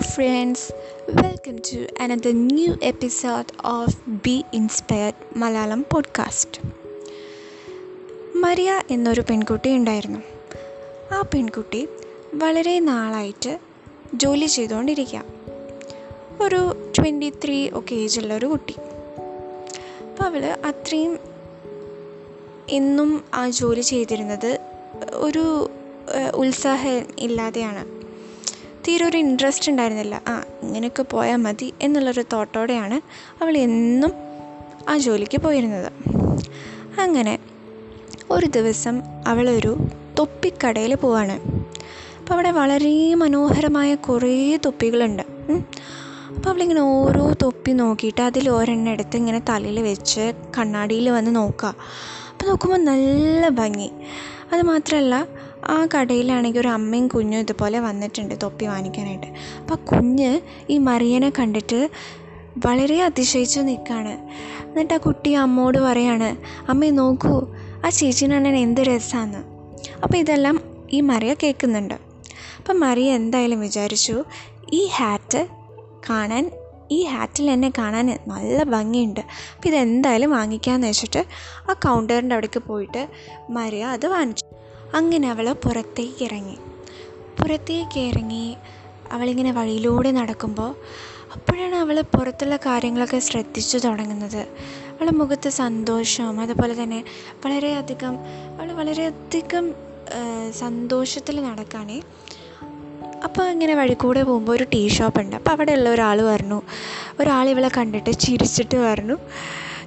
Friends, welcome to another new episode of Be Inspired Malayalam podcast Maria എന്നൊരു പെൺകുട്ടി ഉണ്ടായിരുന്നു. ആ പെൺകുട്ടി വളരെ നാളായിട്ട് ജോലി ചെയ്തുകൊണ്ടിരിക്കുക. ഒരു ട്വന്റി ത്രീ ഒക്കെ ഏജുള്ള ഒരു കുട്ടി. അപ്പോൾ അവൾ അത്രയും എന്നും ആ ജോലി ചെയ്തിരുന്നത് ഒരു ഉത്സാഹം ഇല്ലാതെയാണ്. തീരെ ഒരു ഇൻട്രസ്റ്റ് ഉണ്ടായിരുന്നില്ല. ആ ഇങ്ങനെയൊക്കെ പോയാൽ മതി എന്നുള്ളൊരു തോട്ടോടെയാണ് അവൾ എന്നും ആ ജോലിക്ക് പോയിരുന്നത്. അങ്ങനെ ഒരു ദിവസം അവളൊരു തൊപ്പിക്കടയിൽ പോവാണ്. അപ്പോൾ അവിടെ വളരെ മനോഹരമായ കുറേ തൊപ്പികളുണ്ട്. അപ്പോൾ അവളിങ്ങനെ ഓരോ തൊപ്പി നോക്കിയിട്ട് അതിൽ ഒരെണ്ണം എടുത്ത് ഇങ്ങനെ തലയിൽ വെച്ച് കണ്ണാടിയിൽ വന്ന് നോക്കുക അപ്പോൾ നോക്കുമ്പോൾ നല്ല ഭംഗി. അത് മാത്രമല്ല ആ കടയിലാണെങ്കിൽ ഒരു അമ്മയും കുഞ്ഞും ഇതുപോലെ വന്നിട്ടുണ്ട് തൊപ്പി വാങ്ങിക്കാനായിട്ട്. അപ്പോൾ ആ കുഞ്ഞ് ഈ മറിയനെ കണ്ടിട്ട് വളരെ അതിശയിച്ച് നിൽക്കുകയാണ്. എന്നിട്ട് ആ കുട്ടി അമ്മോട് പറയാണ് അമ്മേ നോക്കൂ ആ ചേച്ചീനെ എന്ത് രസമാണ് അപ്പോൾ ഇതെല്ലാം ഈ മറിയ കേൾക്കുന്നുണ്ട്. അപ്പം മറിയ എന്തായാലും വിചാരിച്ചു ഈ ഹാറ്റ് കാണാൻ ഈ ഹാറ്റിൽ എന്നെ കാണാൻ നല്ല ഭംഗിയുണ്ട്. അപ്പോൾ ഇതെന്തായാലും വാങ്ങിക്കാമെന്ന് വെച്ചിട്ട് ആ കൗണ്ടറിന്റെ അവിടേക്ക് പോയിട്ട് മറിയ അത് വാങ്ങിച്ചു. അങ്ങനെ അവൾ പുറത്തേക്ക് ഇറങ്ങി. പുറത്തേക്ക് ഇറങ്ങി അവളിങ്ങനെ വഴിയിലൂടെ നടക്കുമ്പോൾ അപ്പോഴാണ് അവൾ പുറത്തുള്ള കാര്യങ്ങളൊക്കെ ശ്രദ്ധിച്ചു തുടങ്ങുന്നത്. അവളുടെ മുഖത്ത് സന്തോഷവും അതുപോലെ തന്നെ വളരെയധികം അവൾ വളരെയധികം സന്തോഷത്തിൽ നടക്കുകയാണേ അപ്പോൾ ഇങ്ങനെ വഴി കൂടെ പോകുമ്പോൾ ഒരു ടീ ഷോപ്പ് ഉണ്ട് അപ്പോൾ അവിടെയുള്ള ഒരാൾ പറഞ്ഞു ഒരാൾ ഇവളെ കണ്ടിട്ട് ചിരിച്ചിട്ട് പറഞ്ഞു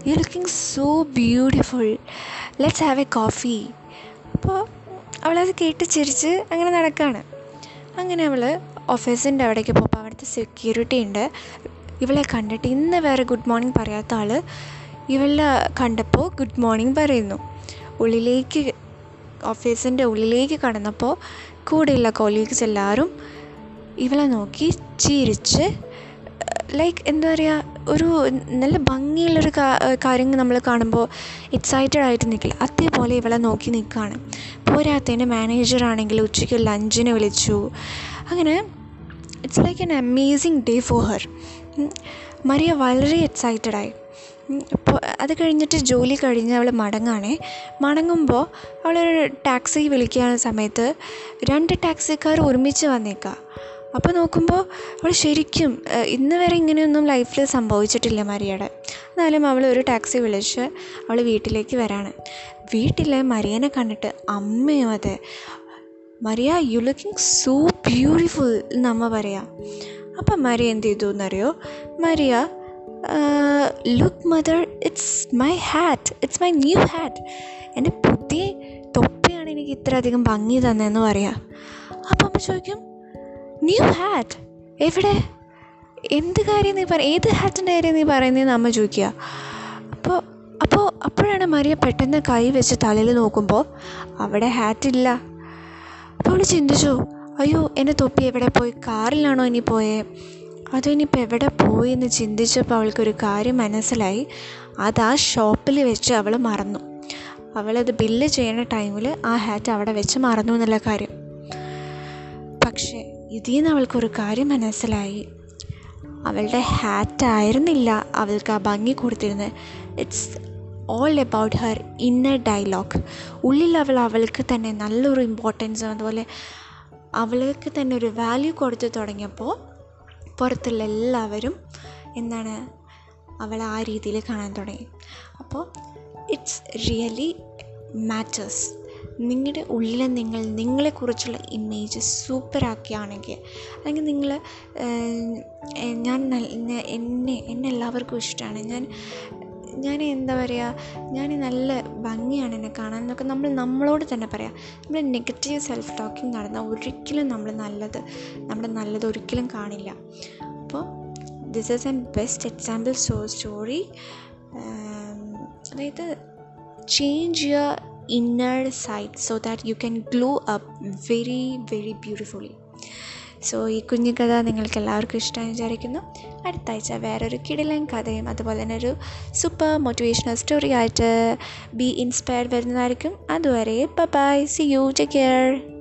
you looking so beautiful let's have a coffee അപ്പോൾ അവളത് കേട്ട് ചിരിച്ച് അങ്ങനെ നടക്കുകയാണ് അങ്ങനെ അവൾ ഓഫീസിന്റെ അവിടേക്ക് പോകുമ്പോൾ അവിടുത്തെ സെക്യൂരിറ്റി ഉണ്ട്. ഇവളെ കണ്ടിട്ട് ഇന്ന് വേറെ ഗുഡ് മോർണിംഗ് പറയാത്ത ആൾ ഇവളെ കണ്ടപ്പോൾ ഗുഡ് മോർണിംഗ് പറയുന്നു. ഉള്ളിലേക്ക് ഓഫീസിന്റെ ഉള്ളിലേക്ക് കടന്നപ്പോൾ കൂടെയുള്ള കൊളീഗ്സ് എല്ലാവരും ഇവളെ നോക്കി ചിരിച്ച് ലൈക്ക് എന്താ പറയുക ഒരു നല്ല ഭംഗിയുള്ളൊരു കാര്യം നമ്മൾ കാണുമ്പോൾ എക്സൈറ്റഡ് ആയിട്ട് നിൽക്കില്ല. അതേപോലെ ഇവളെ നോക്കി നിൽക്കുകയാണ്. മാനേജർ ആണെങ്കിൽ ഉച്ചയ്ക്ക് ലഞ്ചിന് വിളിച്ചു. അങ്ങനെ it's like an amazing day for her Maria വളരെ എക്സൈറ്റഡ് ആയി. അപ്പോൾ അത് കഴിഞ്ഞിട്ട് ജോലി കഴിഞ്ഞ് അവൾ മടങ്ങാണേ. മടങ്ങുമ്പോൾ അവളൊരു ടാക്സി വിളിക്കുന്ന സമയത്ത് രണ്ട് ടാക്സിക്കാർ ഒരുമിച്ച് വന്നേക്കാം. അപ്പോൾ നോക്കുമ്പോൾ അവൾ ശരിക്കും ഇന്ന് വരെ ഇങ്ങനെയൊന്നും ലൈഫിൽ സംഭവിച്ചിട്ടില്ല മരിയയുടെ എന്നാലും അവൾ ഒരു ടാക്സി വിളിച്ച് അവൾ വീട്ടിലേക്ക് വരാണ്. വീട്ടിലെ മരിയനെ കണ്ടിട്ട് അമ്മയും അതെ Maria you looking so beautiful എന്നമ്മ പറയാം. അപ്പം മരിയ എന്ത് ചെയ്തു എന്നറിയോ? Maria look mother it's my hat it's my new hat എന്റെ പുതിയ തൊപ്പിയാണ് എനിക്ക് ഇത്രയധികം ഭംഗി തന്നതെന്ന് പറയാം. അപ്പം അമ്മ ചോദിക്കും ന്യൂ ഹാറ്റ് എവിടെ? എന്ത് കാര്യം നീ പറ? ഏത് ഹാറ്റിന്റെ കാര്യം നീ പറയുന്നതെന്ന് അമ്മ ചോദിക്കുക. അപ്പോൾ അപ്പോൾ അപ്പോഴാണ് മരിയ പെട്ടെന്ന് കൈ വെച്ച് തലയിൽ നോക്കുമ്പോൾ അവിടെ ഹാറ്റില്ല അപ്പോൾ അവൾ ചിന്തിച്ചു അയ്യോ എന്റെ തൊപ്പി എവിടെ പോയി? കാറിലാണോ ഇനി പോയേ? അതോ ഇനിയിപ്പോൾ എവിടെ പോയി എന്ന് ചിന്തിച്ചപ്പോൾ അവൾക്കൊരു കാര്യം മനസ്സിലായി. അത് ആ ഷോപ്പിൽ വെച്ച് അവൾ മറന്നു. അവളത് ബില്ല് ചെയ്യുന്ന ടൈമിൽ ആ ഹാറ്റ് അവിടെ വെച്ച് മറന്നു എന്നുള്ള കാര്യം. പക്ഷേ ഇതിൽ നിന്ന് അവൾക്കൊരു കാര്യം മനസ്സിലായി. അവളുടെ ഹാറ്റ് ആയിരുന്നില്ല അവൾക്ക് ആ ഭംഗി കൊടുത്തിരുന്നത്. It's all about her inner dialogue ഉള്ളിൽ അവൾ അവൾക്ക് തന്നെ നല്ലൊരു ഇമ്പോർട്ടൻസും അതുപോലെ അവൾക്ക് തന്നെ ഒരു വാല്യൂ കൊടുത്തു തുടങ്ങിയപ്പോൾ പുറത്തുള്ള എല്ലാവരും എന്താണ് അവളെ ആ രീതിയിൽ കാണാൻ തുടങ്ങി. അപ്പോൾ ഇറ്റ്സ് റിയലി മാറ്റേഴ്സ് നിങ്ങളുടെ ഉള്ളിൽ നിങ്ങൾ നിങ്ങളെക്കുറിച്ചുള്ള ഇമേജ് സൂപ്പറാക്കുകയാണെങ്കിൽ അല്ലെങ്കിൽ നിങ്ങൾ ഞാൻ എന്നെ എന്നെ എല്ലാവർക്കും ഇഷ്ടമാണ് ഞാൻ ഞാൻ എന്താ പറയുക ഞാൻ നല്ല ഭംഗിയാണ് എന്നെ കാണാൻ. എന്നൊക്കെ നമ്മൾ നമ്മളോട് തന്നെ പറയാം. നമ്മൾ നെഗറ്റീവ് സെൽഫ് ടോക്കിംഗ് നടന്നാൽ ഒരിക്കലും നമ്മൾ നല്ലത് നമ്മുടെ നല്ലത് ഒരിക്കലും കാണില്ല. അപ്പോൾ this is an best example so story അതായത് change your inner side so that you can glow up very very beautifully. So ഈ കുഞ്ഞു കഥ നിങ്ങൾക്ക് എല്ലാവർക്കും ഇഷ്ടമായി വിചാരിക്കുന്നു. അടുത്ത ആഴ്ച വേറൊരു കിടിലൻ കഥയും അതുപോലെ തന്നെ ഒരു സൂപ്പർ മോട്ടിവേഷണൽ സ്റ്റോറി ആയിട്ട് ബി ഇൻസ്പയർഡ് വരുന്നതായിരിക്കും. അതുവരെ bye see you take care